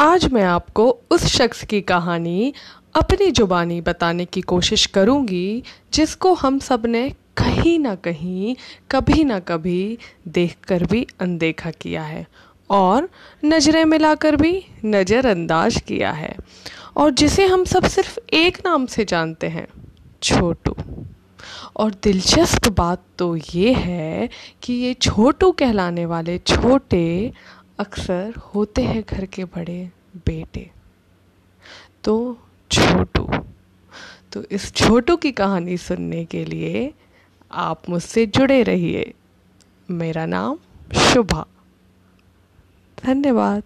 आज मैं आपको उस शख्स की कहानी अपनी ज़ुबानी बताने की कोशिश करूँगी, जिसको हम सबने कहीं ना कहीं, कभी ना कभी देखकर भी अनदेखा किया है और नज़रें मिलाकर भी नज़रअंदाज किया है। और जिसे हम सब सिर्फ़ एक नाम से जानते हैं, छोटू। और दिलचस्प बात तो ये है कि ये छोटू कहलाने वाले छोटे अक्सर होते हैं घर के बड़े बेटे। तो छोटू तो इस छोटू की कहानी सुनने के लिए आप मुझसे जुड़े रहिए। मेरा नाम शुभा। धन्यवाद।